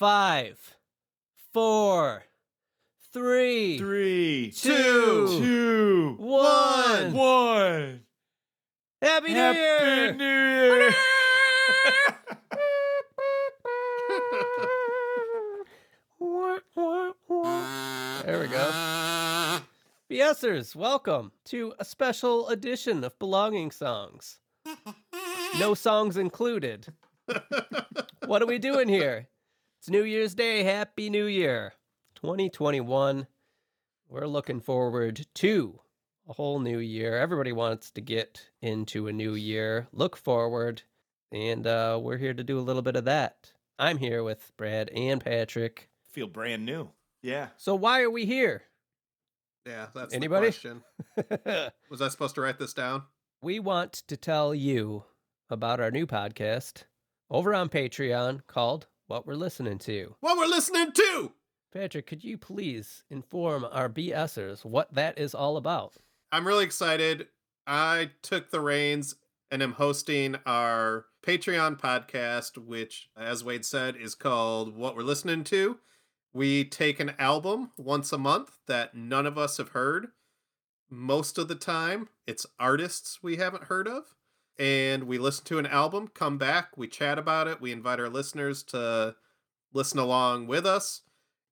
Five, four, three, Three, two, two, one. one. Happy New Year! Happy Year! New Year! There we go. BSers, welcome to a special edition of Belonging Songs. No songs included. what are we doing here? It's New Year's Day. Happy New Year. 2021. We're looking forward to a whole new year. Everybody wants to get into a new year, look forward, and uh, we're here to do a little bit of that. I'm here with Brad and Patrick. Feel brand new. Yeah. So, why are we here? Yeah, that's Anybody? the question. Was I supposed to write this down? we want to tell you about our new podcast over on Patreon called What We're Listening to. What we're listening to! Patrick, could you please inform our BSers what that is all about? I'm really excited. I took the reins and am hosting our Patreon podcast, which, as Wade said, is called What We're Listening to. We take an album once a month that none of us have heard. Most of the time, it's artists we haven't heard of. And we listen to an album, come back, we chat about it, we invite our listeners to listen along with us.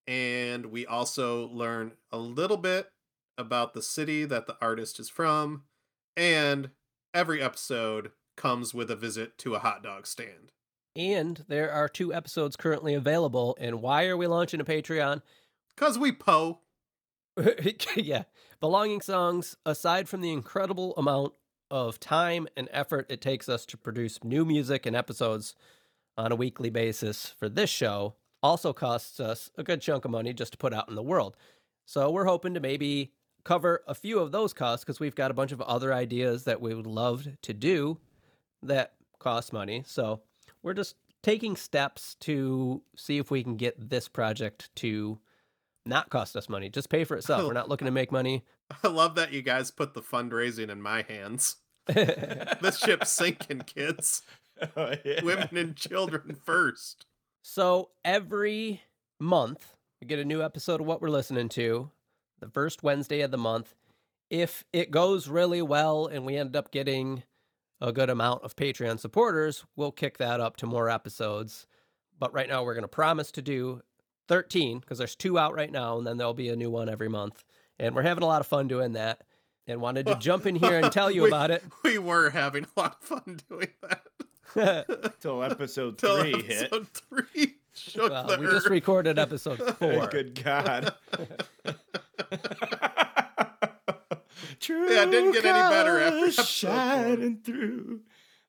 And we also learn a little bit about the city that the artist is from. And every episode comes with a visit to a hot dog stand. And there are two episodes currently available. And why are we launching a Patreon? Because we Poe. yeah. Belonging Songs, aside from the incredible amount of time and effort it takes us to produce new music and episodes on a weekly basis for this show, also costs us a good chunk of money just to put out in the world. So we're hoping to maybe cover a few of those costs because we've got a bunch of other ideas that we would love to do that cost money. So we're just taking steps to see if we can get this project to not cost us money, just pay for itself. We're not looking to make money. I love that you guys put the fundraising in my hands. This ship's sinking, kids. Oh, yeah. Women and children first. so every month, we get a new episode of what we're listening to, the first Wednesday of the month. If it goes really well and we end up getting a good amount of Patreon supporters, we'll kick that up to more episodes. But right now, we're going to promise to do 13 because there's two out right now, and then there'll be a new one every month. And we're having a lot of fun doing that. And wanted to jump in here and tell you We- about it. We were having a lot of fun doing that. Till episode Till three hit. episode three shook Well, the we just earth. recorded episode four. Good God. True Yeah, it didn't get any better after episode four. shining through.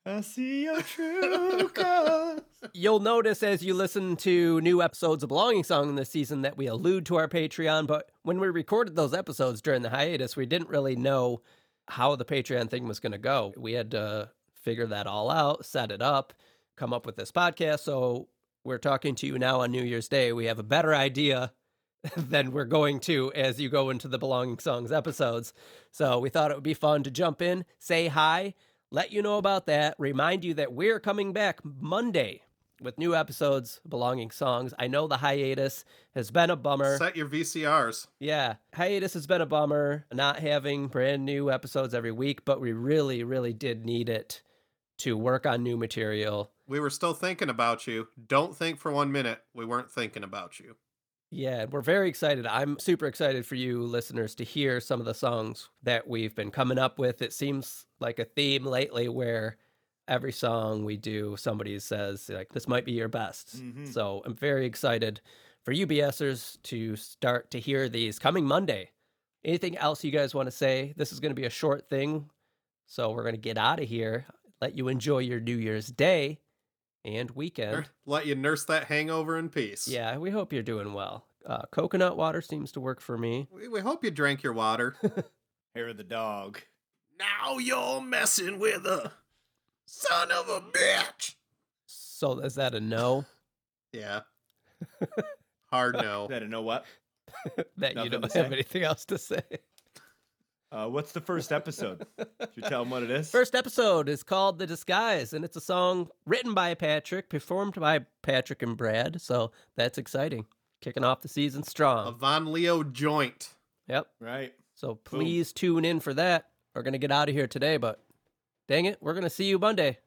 I see your true colors. You'll notice as you listen to new episodes of Belonging Song in this season that we allude to our Patreon, but when we recorded those episodes during the hiatus, we didn't really know how the Patreon thing was going to go. We had to figure that all out, set it up, come up with this podcast. So we're talking to you now on New Year's Day. We have a better idea than we're going to as you go into the Belonging Songs episodes. So we thought it would be fun to jump in, say hi, let you know about that, remind you that we're coming back Monday with new episodes, Belonging Songs. I know the hiatus has been a bummer. Set your VCRs. Yeah, hiatus has been a bummer, not having brand new episodes every week, but we really, really did need it to work on new material. We were still thinking about you. Don't think for one minute we weren't thinking about you. Yeah, and we're very excited. I'm super excited for you listeners to hear some of the songs that we've been coming up with. It seems like a theme lately where every song we do, somebody says, like, this might be your best. Mhm. So I'm very excited for you BSers to start to hear these coming Monday. Anything else you guys want to say? This is going to be a short thing. So we're going to get out of here, let you enjoy your New Year's Day and weekend. Let you nurse that hangover in peace. Yeah, we hope you're doing well. Uh, coconut water seems to work for me. We, we hope you drank your water. Hair of the dog. now you're messing with a son of a bitch. So is that a no? Yeah. Hard no. That I know what? that you don't have anything else to say? Uh, what's the first episode? Should you tell them what it is? First episode is called The Disguise, and it's a song written by Patrick, performed by Patrick and Brad. So that's exciting. Kicking off the season strong. A Von Leo joint. Yep. Right. So please Boom. tune in for that. We're going to get out of here today, but dang it, we're going to see you Monday.